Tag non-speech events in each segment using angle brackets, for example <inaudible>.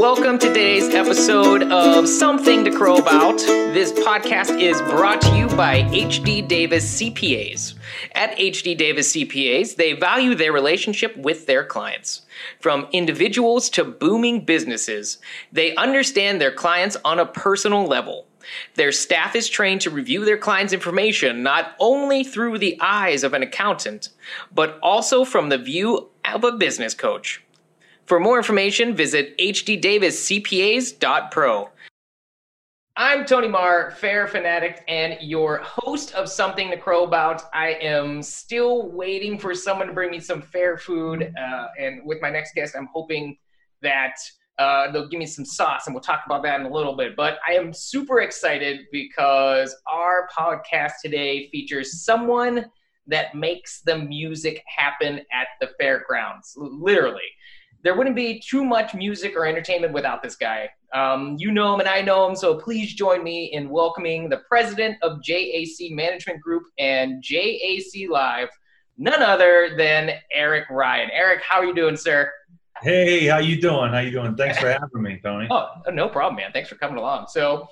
welcome to today's episode of Something to Crow About. This podcast is brought to you by HD Davis CPAs. At HD Davis CPAs, they value their relationship with their clients. From individuals to booming businesses, they understand their clients on a personal level. Their staff is trained to review their client's information not only through the eyes of an accountant, but also from the view of a business coach. For more information, visit hddaviscpas.pro. I'm Tony Marr, fair fanatic, and your host of Something to Crow About. I am still waiting for someone to bring me some fair food, uh, and with my next guest, I'm hoping that uh, they'll give me some sauce, and we'll talk about that in a little bit. But I am super excited because our podcast today features someone that makes the music happen at the fairgrounds, literally there wouldn't be too much music or entertainment without this guy. Um, you know him and I know him, so please join me in welcoming the president of JAC Management Group and JAC Live, none other than Eric Ryan. Eric, how are you doing, sir? Hey, how you doing? How you doing? Thanks for <laughs> having me, Tony. Oh, no problem, man. Thanks for coming along. So,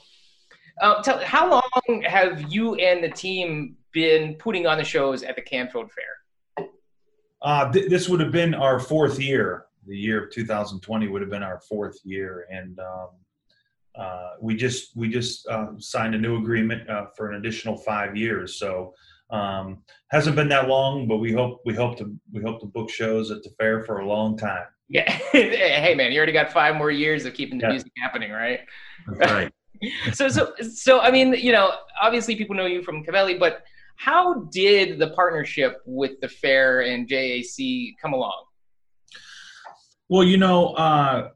uh, tell, how long have you and the team been putting on the shows at the Canfield Fair? Uh, th- this would have been our fourth year the year of 2020 would have been our fourth year, and um, uh, we just we just uh, signed a new agreement uh, for an additional five years. So um, hasn't been that long, but we hope we hope to we hope to book shows at the fair for a long time. Yeah, <laughs> hey man, you already got five more years of keeping the yeah. music happening, right? That's right. <laughs> so so so I mean, you know, obviously people know you from Covelli, but how did the partnership with the fair and JAC come along? Well, you know, uh,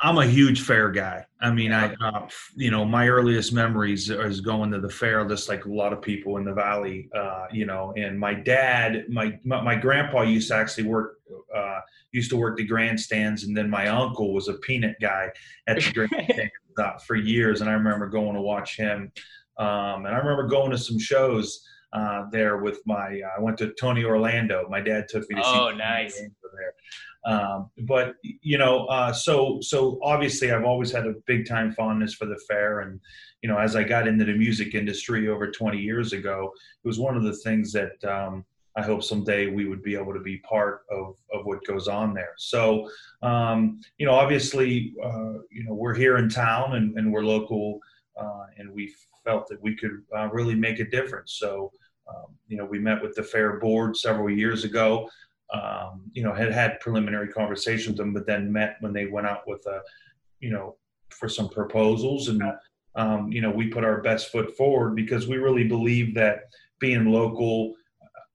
I'm a huge fair guy. I mean, I, uh, you know, my earliest memories is going to the fair, just like a lot of people in the valley, uh, you know. And my dad, my my, grandpa used to actually work, uh, used to work the grandstands, and then my uncle was a peanut guy at the <laughs> grandstands uh, for years. And I remember going to watch him, um, and I remember going to some shows uh, there with my. I went to Tony Orlando. My dad took me to oh, see. Oh, nice. Um, but you know, uh, so so obviously, I've always had a big time fondness for the fair, and you know, as I got into the music industry over 20 years ago, it was one of the things that um, I hope someday we would be able to be part of of what goes on there. So, um, you know, obviously, uh, you know, we're here in town and, and we're local, uh, and we felt that we could uh, really make a difference. So. Um, you know, we met with the fair board several years ago um, you know, had had preliminary conversations with them, but then met when they went out with a, you know, for some proposals. And, um, you know, we put our best foot forward because we really believe that being local,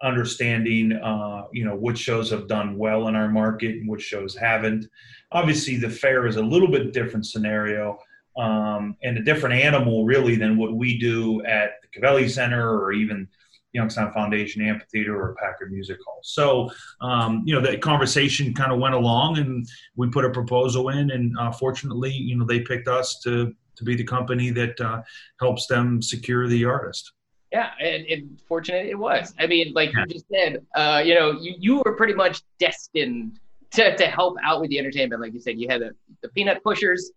understanding, uh, you know, which shows have done well in our market and which shows haven't. Obviously, the fair is a little bit different scenario um, and a different animal, really, than what we do at the Covelli Center or even Youngstown Foundation Amphitheater or Packard Music Hall. So, um, you know, that conversation kind of went along, and we put a proposal in, and uh, fortunately, you know, they picked us to to be the company that uh, helps them secure the artist. Yeah, and, and fortunate it was. I mean, like yeah. you just said, uh, you know, you, you were pretty much destined to, to help out with the entertainment. Like you said, you had the, the peanut pushers,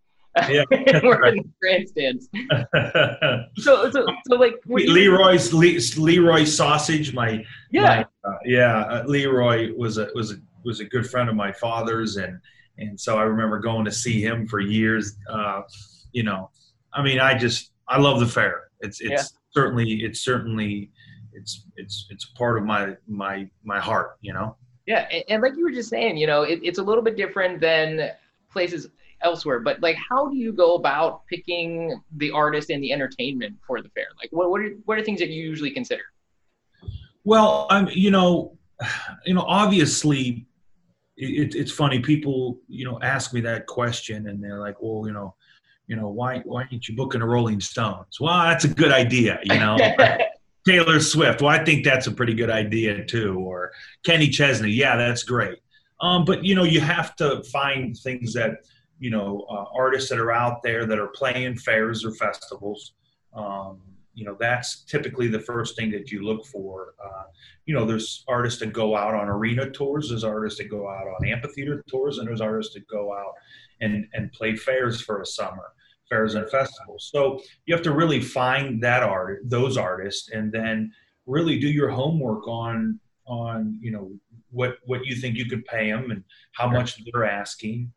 yeah, <laughs> we're right. in the grandstands. <laughs> so, so, so like Leroy's Le, Leroy sausage. My yeah, my, uh, yeah. Uh, Leroy was a was a was a good friend of my father's, and and so I remember going to see him for years. Uh, you know, I mean, I just I love the fair. It's it's yeah. certainly it's certainly it's it's it's a part of my my my heart. You know. Yeah, and, and like you were just saying, you know, it, it's a little bit different than places elsewhere but like how do you go about picking the artist and the entertainment for the fair? Like what what are, what are things that you usually consider? Well i'm you know <sighs> you know obviously it, it's funny people you know ask me that question and they're like well you know you know why why aren't you booking a rolling stones? Well that's a good idea you know? <laughs> Taylor swift well i think that's a pretty good idea too or kenny chesney yeah that's great. Um, but you know you have to find things that you know uh, artists that are out there that are playing fairs or festivals um, you know that's typically the first thing that you look for. Uh, you know, there's artists that go out on arena tours, there's artists that go out on amphitheater tours, and there's artists that go out and and play fairs for a summer, fairs and festivals. So you have to really find that art, those artists, and then really do your homework on on you know what what you think you could pay them and how much they're asking.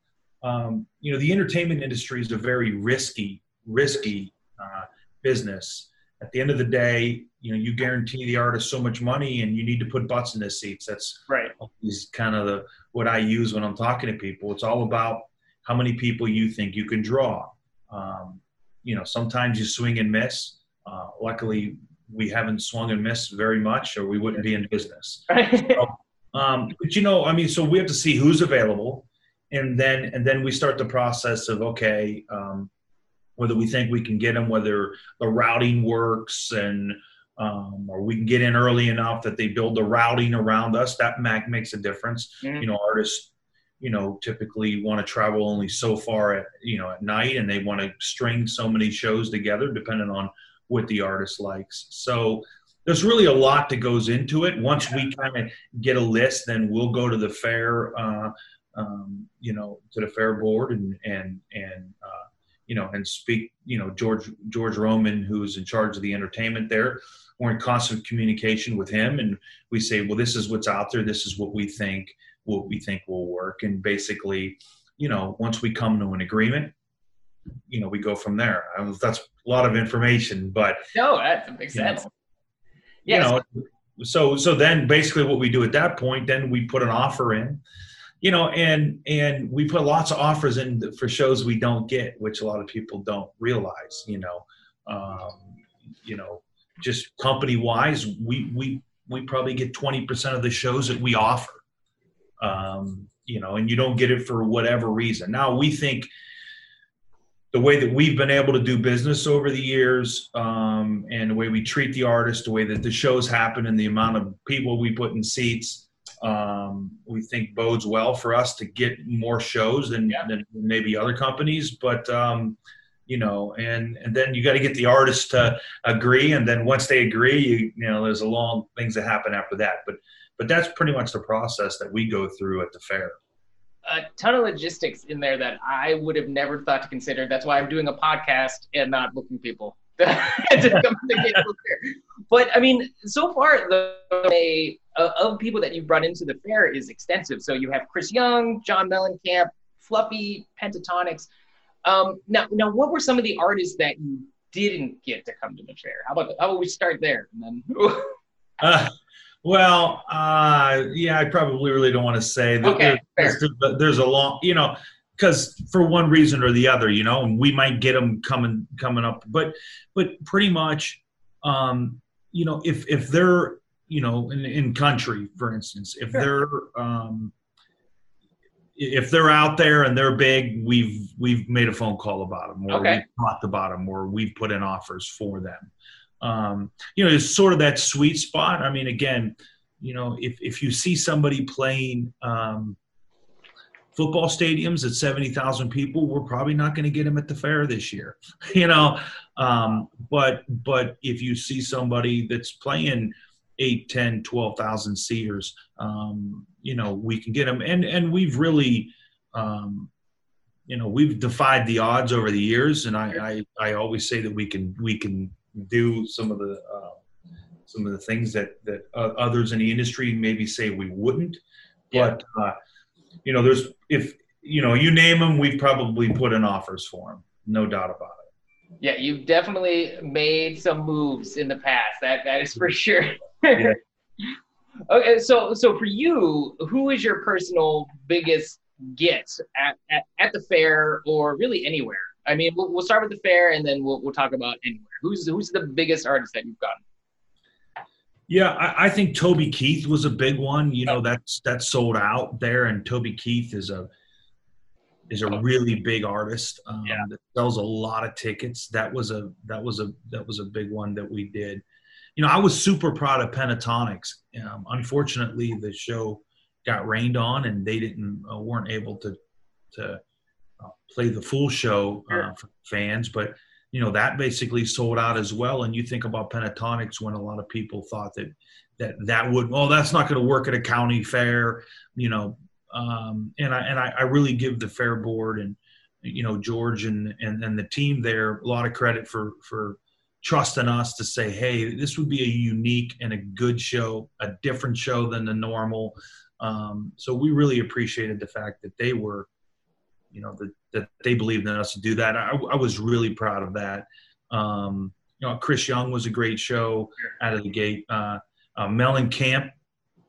Um, you know, the entertainment industry is a very risky risky uh, business. At the end of the day, you know, you guarantee the artist so much money, and you need to put butts in the seats. That's right. Is kind of the what I use when I'm talking to people. It's all about how many people you think you can draw. Um, you know, sometimes you swing and miss. Uh, luckily, we haven't swung and missed very much, or we wouldn't be in business. so, um, but you know, I mean, so we have to see who's available, and then and then we start the process of okay, um, whether we think we can get them, whether the routing works, and um, or we can get in early enough that they build the routing around us. That mac makes a difference. Mm-hmm. You know, artists, you know, typically want to travel only so far at you know at night, and they want to string so many shows together, depending on what the artist likes. So there's really a lot that goes into it. Once we kind of get a list, then we'll go to the fair, uh, um, you know, to the fair board and and and uh, you know, and speak, you know, George George Roman, who's in charge of the entertainment there. We're in constant communication with him, and we say, well, this is what's out there. This is what we think. What we think will work, and basically, you know, once we come to an agreement, you know, we go from there. I mean, that's a lot of information, but no, that makes sense. Know, yes. You know, so so then basically what we do at that point, then we put an offer in you know and and we put lots of offers in for shows we don't get which a lot of people don't realize you know? Um, you know just company wise we we we probably get 20% of the shows that we offer. Um, you know and you don't get it for whatever reason. Now we think the way that we've been able to do business over the years um, and the way we treat the artists the way that the shows happen and the amount of people we put in seats um, we think bodes well for us to get more shows than, yeah. than maybe other companies. But um, you know, and and then you got to get the artists to agree, and then once they agree, you you know, there's a long things that happen after that. But but that's pretty much the process that we go through at the fair. A ton of logistics in there that I would have never thought to consider. That's why I'm doing a podcast and not booking people. <laughs> but I mean, so far the uh, of people that you've brought into the fair is extensive. So you have Chris Young, John Mellencamp, Fluffy, Pentatonix. Um, now, now, what were some of the artists that you didn't get to come to the fair? How about how about we start there and then? <laughs> uh, well, uh, yeah, I probably really don't want to say that. Okay, there's, there's, there's a long, you know, because for one reason or the other, you know, and we might get them coming coming up, but but pretty much, um, you know, if if they're you know, in, in country, for instance, if they're um, if they're out there and they're big, we've we've made a phone call about them, or okay. we've talked about them, or we've put in offers for them. Um, you know, it's sort of that sweet spot. I mean, again, you know, if if you see somebody playing um, football stadiums at seventy thousand people, we're probably not going to get them at the fair this year. <laughs> you know, um, but but if you see somebody that's playing eight, 10, 12,000 seers, um, you know, we can get them. And, and we've really, um, you know, we've defied the odds over the years. And I, I, I always say that we can, we can do some of the, uh, some of the things that, that uh, others in the industry maybe say we wouldn't, but, uh, you know, there's, if, you know, you name them, we've probably put in offers for them. No doubt about it. Yeah, you've definitely made some moves in the past. That that is for sure yeah. <laughs> Okay, so so for you, who is your personal biggest get at, at, at the fair or really anywhere? I mean, we'll, we'll start with the fair and then we'll, we'll talk about anywhere. Who's who's the biggest artist that you've gotten? Yeah, I, I, think Toby Keith was a big one. You know, that's that's sold out there, and Toby Keith is a is a really big artist um, yeah. that sells a lot of tickets. That was a that was a that was a big one that we did you know, I was super proud of Pentatonix. Um, unfortunately, the show got rained on, and they didn't uh, weren't able to to uh, play the full show uh, for fans. But you know that basically sold out as well. And you think about Pentatonix when a lot of people thought that that that would oh that's not going to work at a county fair, you know. Um, and I and I, I really give the fair board and you know George and, and and the team there a lot of credit for for trusting us to say, hey, this would be a unique and a good show, a different show than the normal. Um, so we really appreciated the fact that they were, you know, that, that they believed in us to do that. I, I was really proud of that. Um, you know, Chris Young was a great show out of the gate. Uh, uh, Mellencamp,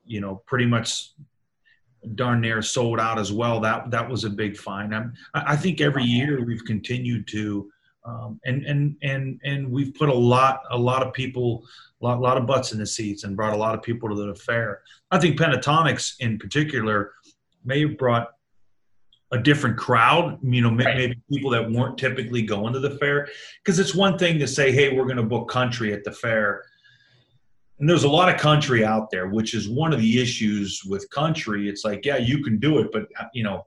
you know, pretty much darn near sold out as well. That that was a big find. I'm, I think every year we've continued to um, and and and and we've put a lot a lot of people a lot, lot of butts in the seats and brought a lot of people to the fair i think Pentatonix in particular may have brought a different crowd you know right. maybe people that weren't typically going to the fair because it's one thing to say hey we're going to book country at the fair and there's a lot of country out there which is one of the issues with country it's like yeah you can do it but you know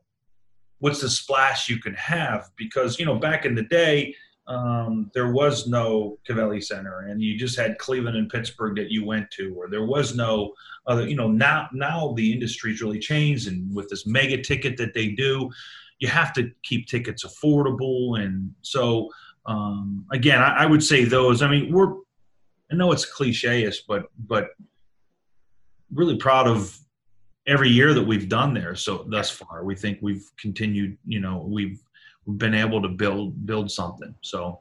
what's the splash you can have because you know back in the day um, there was no Covelli Center, and you just had Cleveland and Pittsburgh that you went to, or there was no other. You know, now now the industry's really changed, and with this mega ticket that they do, you have to keep tickets affordable, and so um, again, I, I would say those. I mean, we're I know it's cliche-ish, but but really proud of every year that we've done there so thus far we think we've continued you know we've been able to build build something. So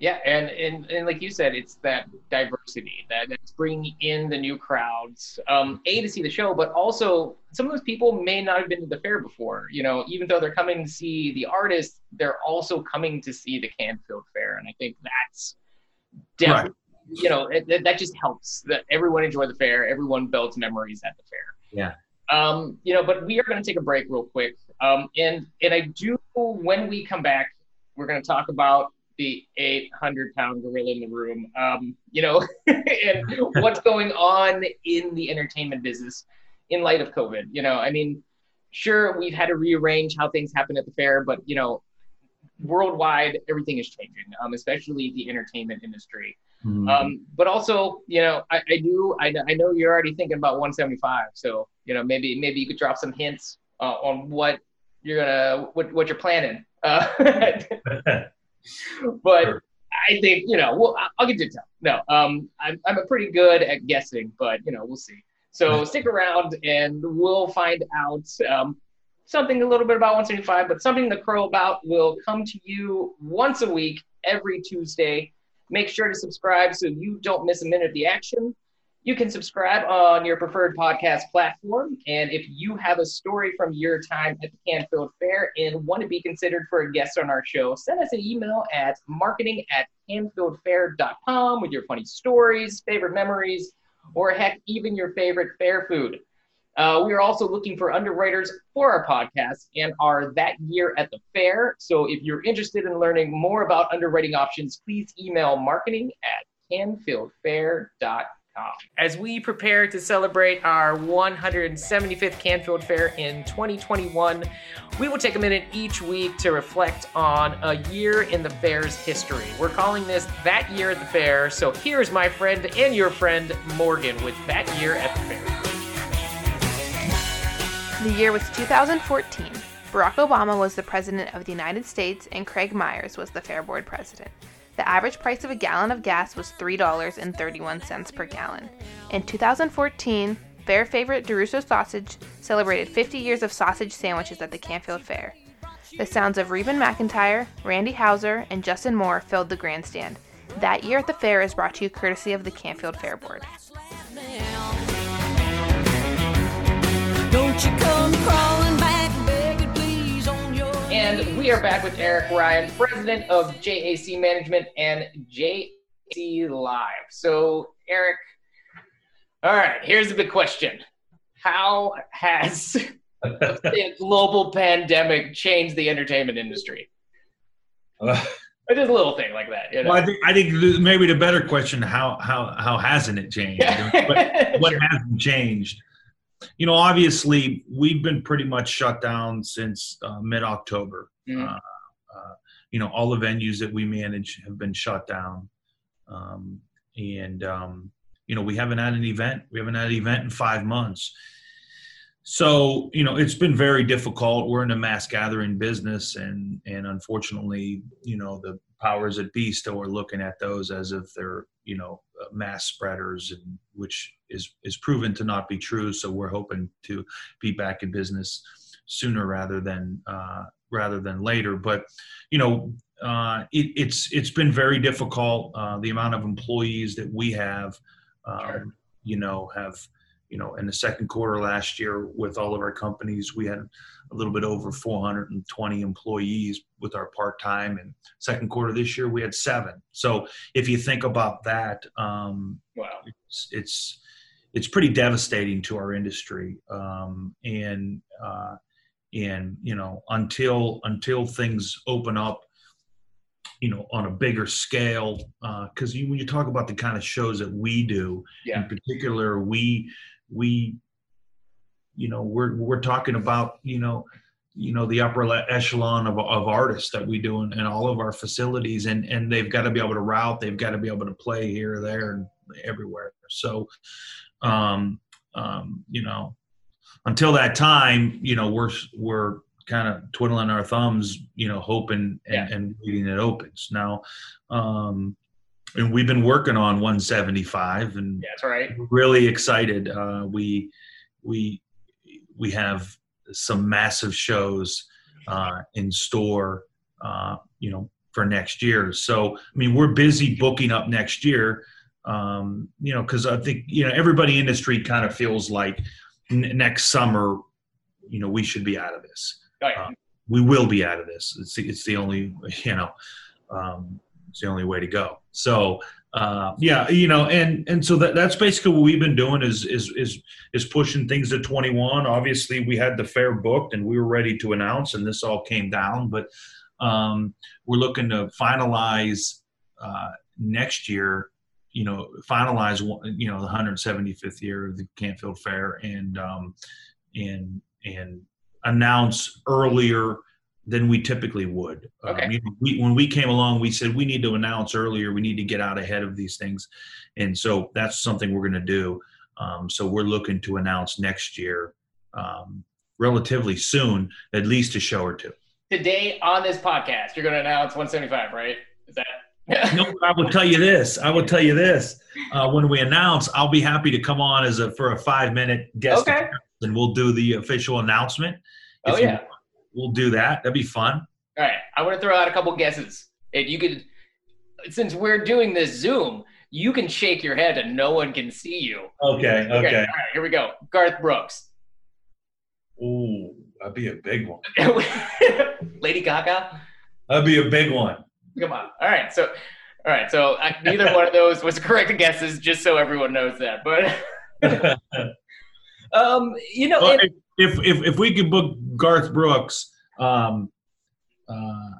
yeah, and, and and like you said, it's that diversity that that's bringing in the new crowds. Um, a to see the show, but also some of those people may not have been to the fair before. You know, even though they're coming to see the artist, they're also coming to see the Canfield Fair, and I think that's definitely. You know, it, it, that just helps that everyone enjoy the fair, everyone builds memories at the fair. Yeah. Um, you know, but we are going to take a break real quick. Um, and and I do when we come back, we're going to talk about the 800 pound gorilla in the room. Um, you know, <laughs> and what's going on in the entertainment business in light of COVID. You know, I mean, sure we've had to rearrange how things happen at the fair, but you know, worldwide everything is changing, um, especially the entertainment industry. Mm-hmm. Um, but also, you know, I, I do I, I know you're already thinking about 175, so you know maybe maybe you could drop some hints uh, on what you're gonna what, what you're planning. Uh, <laughs> but sure. I think you know, well, I'll get to tell. No, um, I'm I'm a pretty good at guessing, but you know, we'll see. So <laughs> stick around, and we'll find out um, something a little bit about 175, but something the crow about will come to you once a week, every Tuesday. Make sure to subscribe so you don't miss a minute of the action. You can subscribe on your preferred podcast platform. And if you have a story from your time at the Canfield Fair and want to be considered for a guest on our show, send us an email at marketing at canfieldfair.com with your funny stories, favorite memories, or heck, even your favorite fair food. Uh, we are also looking for underwriters for our podcast and are that year at the fair. So if you're interested in learning more about underwriting options, please email marketing at canfieldfair.com. As we prepare to celebrate our 175th Canfield Fair in 2021, we will take a minute each week to reflect on a year in the fair's history. We're calling this That Year at the Fair. So here's my friend and your friend Morgan with That Year at the Fair. The year was 2014. Barack Obama was the President of the United States and Craig Myers was the Fair Board President. The average price of a gallon of gas was $3.31 per gallon. In 2014, fair favorite DiRusso Sausage celebrated 50 years of sausage sandwiches at the Canfield Fair. The sounds of Reba McEntire, Randy Houser, and Justin Moore filled the grandstand. That year at the fair is brought to you courtesy of the Canfield Fair Board. And we are back with Eric Ryan, president of JAC Management and JAC Live. So, Eric, all right, here's the big question How has <laughs> the global pandemic changed the entertainment industry? Uh, just a little thing like that. You know? Well, I think I think maybe the better question how how how hasn't it changed? <laughs> what, what hasn't changed? You know, obviously we've been pretty much shut down since uh, mid October. Mm-hmm. Uh, uh, you know, all the venues that we manage have been shut down. Um, and, um, you know, we haven't had an event. We haven't had an event in five months. So, you know, it's been very difficult. We're in a mass gathering business and, and unfortunately, you know, the powers that be still are looking at those as if they're, you know, uh, mass spreaders and which is, is proven to not be true. So we're hoping to be back in business sooner rather than, uh, rather than later. But you know, uh, it, it's it's been very difficult. Uh, the amount of employees that we have, um, sure. you know, have you know, in the second quarter last year with all of our companies, we had a little bit over 420 employees with our part time, and second quarter this year we had seven. So if you think about that, um, wow, it's, it's it's pretty devastating to our industry, um, and uh, and you know until until things open up you know on a bigger scale because uh, when you talk about the kind of shows that we do yeah. in particular we we you know we're we're talking about you know you know the upper echelon of, of artists that we do in, in all of our facilities and and they've got to be able to route they've got to be able to play here there and everywhere so um um you know until that time, you know, we're we're kind of twiddling our thumbs, you know, hoping and, yeah. and waiting it opens. Now, um, and we've been working on 175, and that's right. Really excited. Uh, we we we have some massive shows uh, in store, uh, you know, for next year. So, I mean, we're busy booking up next year. Um, you know, because I think you know everybody industry kind of feels like n- next summer, you know, we should be out of this. Yeah. uh, we will be out of this. It's it's the only <laughs> you know, um, it's the only way to go. So uh, yeah, you know, and and so that that's basically what we've been doing is is is is pushing things to 21. Obviously, we had the fair booked and we were ready to announce, and this all came down. But um, we're looking to finalize uh, next year you know, finalize you know the 175th year of the Canfield Fair and um, and and announce earlier than we typically would. Um, okay. Um, you know, we, when we came along, we said we need to announce earlier. We need to get out ahead of these things, and so that's something we're going to do. Um, so we're looking to announce next year, um, relatively soon, at least a show or two. Today on this podcast, you're going to announce 175, right? Is that <laughs> no, I will tell you this. I will tell you this. Uh, when we announce, I'll be happy to come on as a for a five minute guest, okay. and we'll do the official announcement. Oh yeah, we'll do that. That'd be fun. All right, I want to throw out a couple guesses. If you could, since we're doing this Zoom, you can shake your head and no one can see you. Okay. Okay. okay. All right, here we go. Garth Brooks. Ooh, that'd be a big one. <laughs> Lady Gaga. That'd be a big one. Come on. All right. So, all right. So I, neither one of those was correct guesses, just so everyone knows that. But, <laughs> <laughs> um, you know, well, and, if, if if we could book Garth Brooks, um, uh,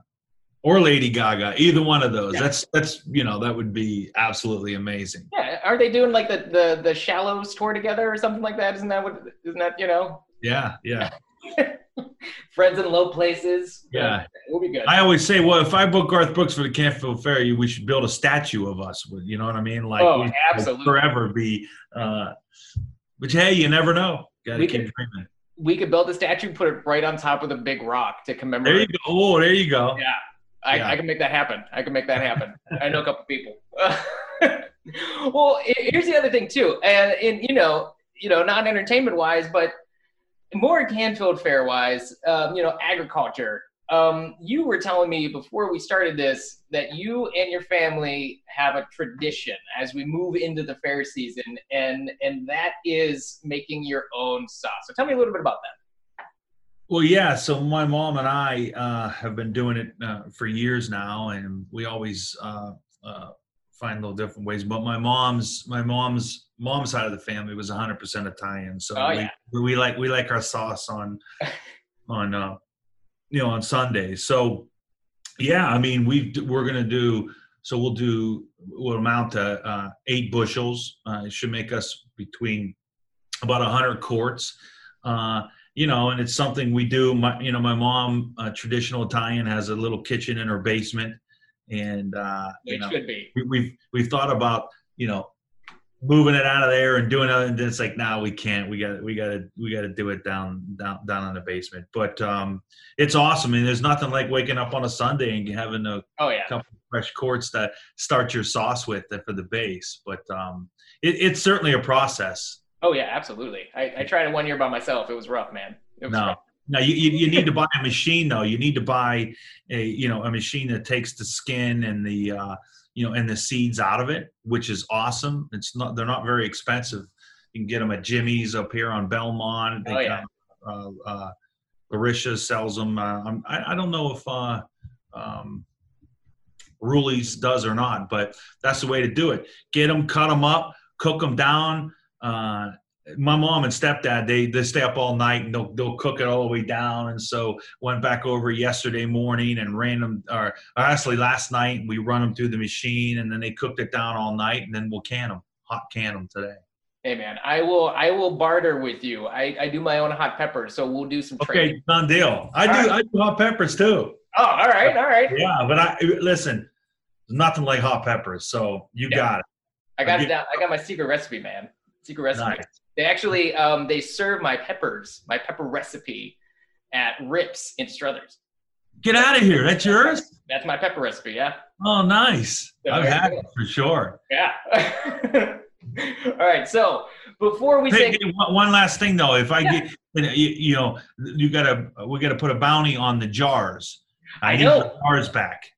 or Lady Gaga, either one of those, yeah. that's that's you know that would be absolutely amazing. Yeah. Are they doing like the the the Shallows tour together or something like that? Isn't that what? Isn't that you know? Yeah. Yeah. <laughs> friends in low places. Yeah, we'll be good. I always say, well, if I book Garth Brooks for the Canfield Fair, we should build a statue of us. Would you know what I mean? Like, oh, absolutely, forever be. Uh, but hey, you never know. Got to keep dreaming. We could build a statue, put it right on top of the big rock to commemorate. There you go. Oh, there you go. Yeah, I, yeah. I can make that happen. I can make that happen. I know a couple people. <laughs> well, here's the other thing too, and, and you know, you know, not entertainment wise, but more Canfield Fair wise, um, you know, agriculture. Um, you were telling me before we started this that you and your family have a tradition as we move into the fair season, and and that is making your own sauce. So tell me a little bit about that. Well, yeah. So my mom and I uh, have been doing it uh, for years now, and we always uh, uh find little different ways. But my mom's my mom's mom's side of the family was 100% Italian, so oh, we, yeah. we like we like our sauce on <laughs> on uh, you know on Sundays. So yeah, I mean we we're gonna do so we'll do we'll amount to uh, eight bushels. Uh, it should make us between about 100 quarts. Uh, you know, and it's something we do. My, you know, my mom, uh, traditional Italian, has a little kitchen in her basement, and uh, you know, should be. we, we've we've thought about you know moving it out of there and doing it and it's like now we can't we got we got to we got to do it down down down in the basement but um it's awesome and there's nothing like waking up on a sunday and having a Oh yeah. couple fresh quarts to start your sauce with for the base but um it, it's certainly a process Oh yeah, absolutely. I, I tried it one year by myself. It was rough, man. It was no rough. no you, you, you need to buy a machine though you need to buy a you know a machine that takes the skin and the uh you know and the seeds out of it which is awesome it's not they're not very expensive you can get them at jimmy's up here on belmont they Oh, yeah. got, uh, uh Lariccia sells them uh, I'm- I, I don't know if uh um Rulies does or not, but that's the way to do it. Get them, cut them up, cook them down. Uh, my mom and stepdad they they stay up all night and they'll they'll cook it all the way down and so went back over yesterday morning and ran them or, or actually last night we run them through the machine and then they cooked it down all night and then we'll can them hot can them today Hey man, I will I will barter with you. I, I do my own hot peppers, so we'll do some okay done deal i do All right. i do hot peppers too Oh, all right, all right. yeah but i listen nothing like hot peppers so you Yeah. got it I got I'll it down. I got my secret recipe, man. Secret recipe. Nice. They actually um they serve my peppers, my pepper recipe at Rips in Struthers. get out of here that's yours That's my pepper recipe, yeah. oh nice Yeah, i've had it for sure Yeah. <laughs> all right, so before we Hey, say hey, one last thing though, if I Yeah. get, you know, you, know, you gotta, we gotta put a bounty on the jars. I need know. the jars back.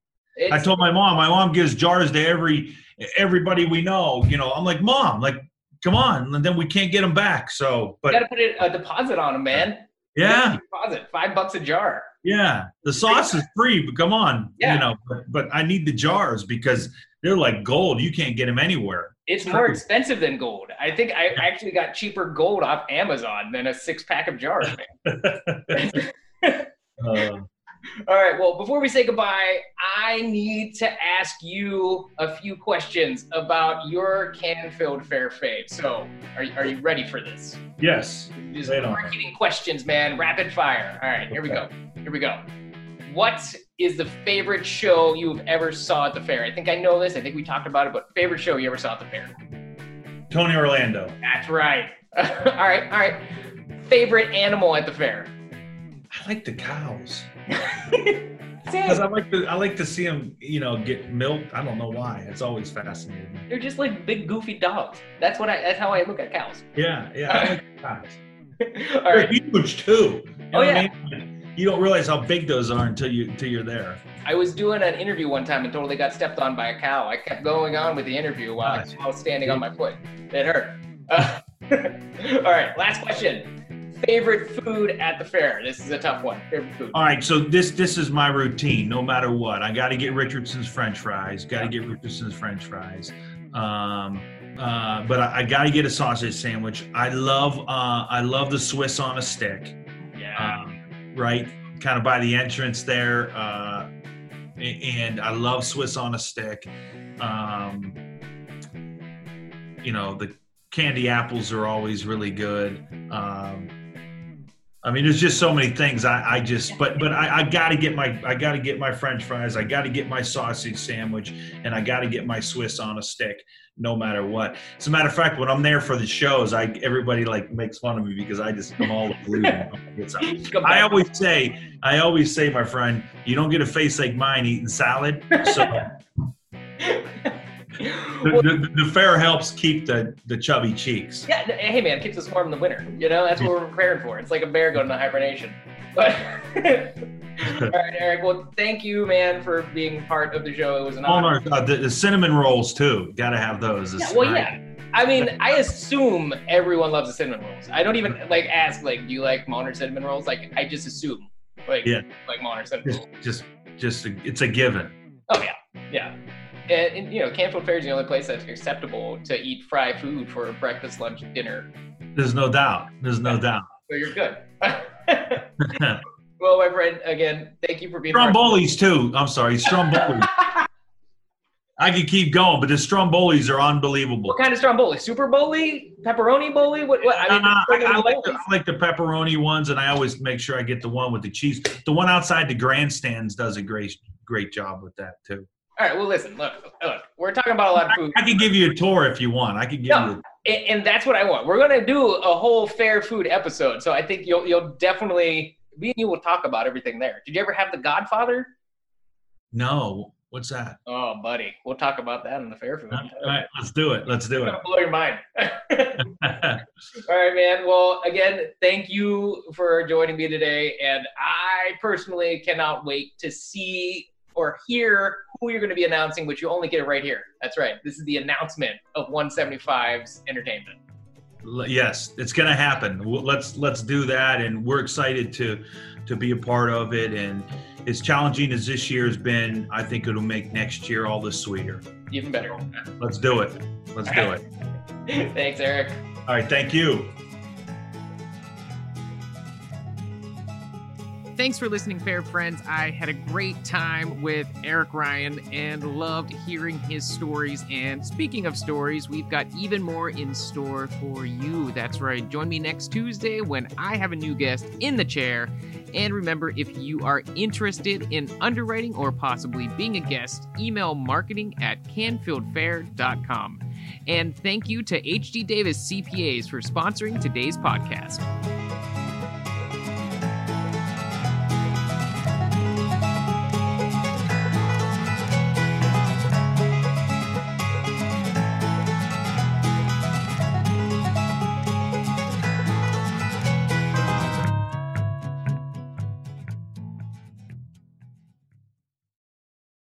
I told my mom. My mom gives jars to every everybody we know. You know, I'm like, mom, like, come on, and then we can't get them back. So, but you but gotta put a, deposit on them, man. Yeah, Deposit five bucks a jar. yeah, the sauce is free, but come on, Yeah. you know, but, but I need the jars because they're like gold. You can't get them anywhere. It's more expensive than gold. I think I actually got cheaper gold off Amazon than a six pack of jars, man. Uh, <laughs> <laughs> All right. Well, before we say goodbye, I need to ask you a few questions about your Canfield Fair fave. So, are, you- are you ready for this? yes, Just Right on. marketing questions, man. Rapid fire. All right. Here we go. Here we go. What is the favorite show you've ever saw at the fair? I think I know this. I think we talked about it, but favorite show you ever saw at the fair? Tony Orlando. That's right. <laughs> all right. All right. Favorite animal at the fair? I like the cows. <laughs> Because I like to, I like to see them, you know, get milked. I don't know why. It's always fascinating. They're just like big goofy dogs. That's what I. That's how I look at cows. Yeah, yeah. I like <laughs> cows. All They're right. huge too. You Oh, what I yeah. mean? You don't realize how big those are until you until you're there. I was doing an interview one time and totally got stepped on by a cow. I kept going on with the interview while Nice. I was standing on my foot. It hurt. Uh, <laughs> all right. Last question. Favorite food at the fair. This is a tough one. Favorite food. All right, so this this is my routine. No matter what, I got to get Richardson's French fries. Got to get Richardson's French fries. Um, uh, but I, I got to get a sausage sandwich. I love uh, I love the Swiss on a stick. Yeah. um, right? Kind of by the entrance there. Uh, and I love Swiss on a stick. Um, you know, the candy apples are always really good. Um, I mean, there's just so many things. I, I just, but, but I, I got to get my, I got to get my French fries. I got to get my sausage sandwich, and I got to get my Swiss on a stick, no matter what. As a matter of fact, when I'm there for the shows, I everybody like makes fun of me because I just <laughs> come all blue. I always say, I always say, my friend, you don't get a face like mine eating salad. So <laughs> Well, the, the fair helps keep the, the chubby cheeks. yeah, hey man, keeps us warm in the winter. You know, that's what we're preparing for. It's like a bear going into hibernation. But <laughs> all right, Eric. Well, thank you, man, for being part of the show. It was an Oh, honor. no, uh, the, the cinnamon rolls too. Got to have those. Yeah, well, yeah. I mean, I assume everyone loves the cinnamon rolls. I don't even like ask like, do you like Monter cinnamon rolls? Like, I just assume like Yeah. like Monter cinnamon Just, rolls. just, just, a, it's a given. Oh yeah, yeah. And, and you know, Canfield Fair is the only place that's acceptable to eat fried food for breakfast, lunch, dinner. There's no doubt. There's no doubt. So you're good. <laughs> well, my friend, again, thank you for being. Stromboli's too. I'm sorry, Stromboli. <laughs> I could keep going, but the strombolis are unbelievable. What kind of stromboli? Super boli? Pepperoni boli? What? what? I mean, Uh, I, I like the. I like the pepperoni ones, and I always make sure I get the one with the cheese. The one outside the grandstands does a great great job with that too. All right. Well, listen. Look, look. We're talking about a lot of food. I could give you a tour if you want. I could give No. you. and, and that's what I want. We're gonna do a whole fair food episode, so I think you'll you'll definitely me and you will talk about everything there. Did you ever have The Godfather? No, what's that? Oh, buddy, we'll talk about that in the fair food. All right, let's do it. Let's do it. blow your mind. <laughs> <laughs> All right, man. Well, again, thank you for joining me today, and I personally cannot wait to see or hear who you're going to be announcing, but you only get it right here. That's right. This is the announcement of 175's entertainment. Yes, it's going to happen. Let's let's do that, and we're excited to to be a part of it. And as challenging as this year has been, I think it'll make next year all the sweeter. Even better. Let's do it. Let's do it. <laughs> Thanks, Eric. All right, thank you. Thanks for listening, fair friends. I had a great time with Eric Ryan and loved hearing his stories. And speaking of stories, we've got even more in store for you. That's right. Join me next Tuesday when I have a new guest in the chair. And remember, if you are interested in underwriting or possibly being a guest, email marketing at canfieldfair.com. And thank you to HD Davis CPAs for sponsoring today's podcast.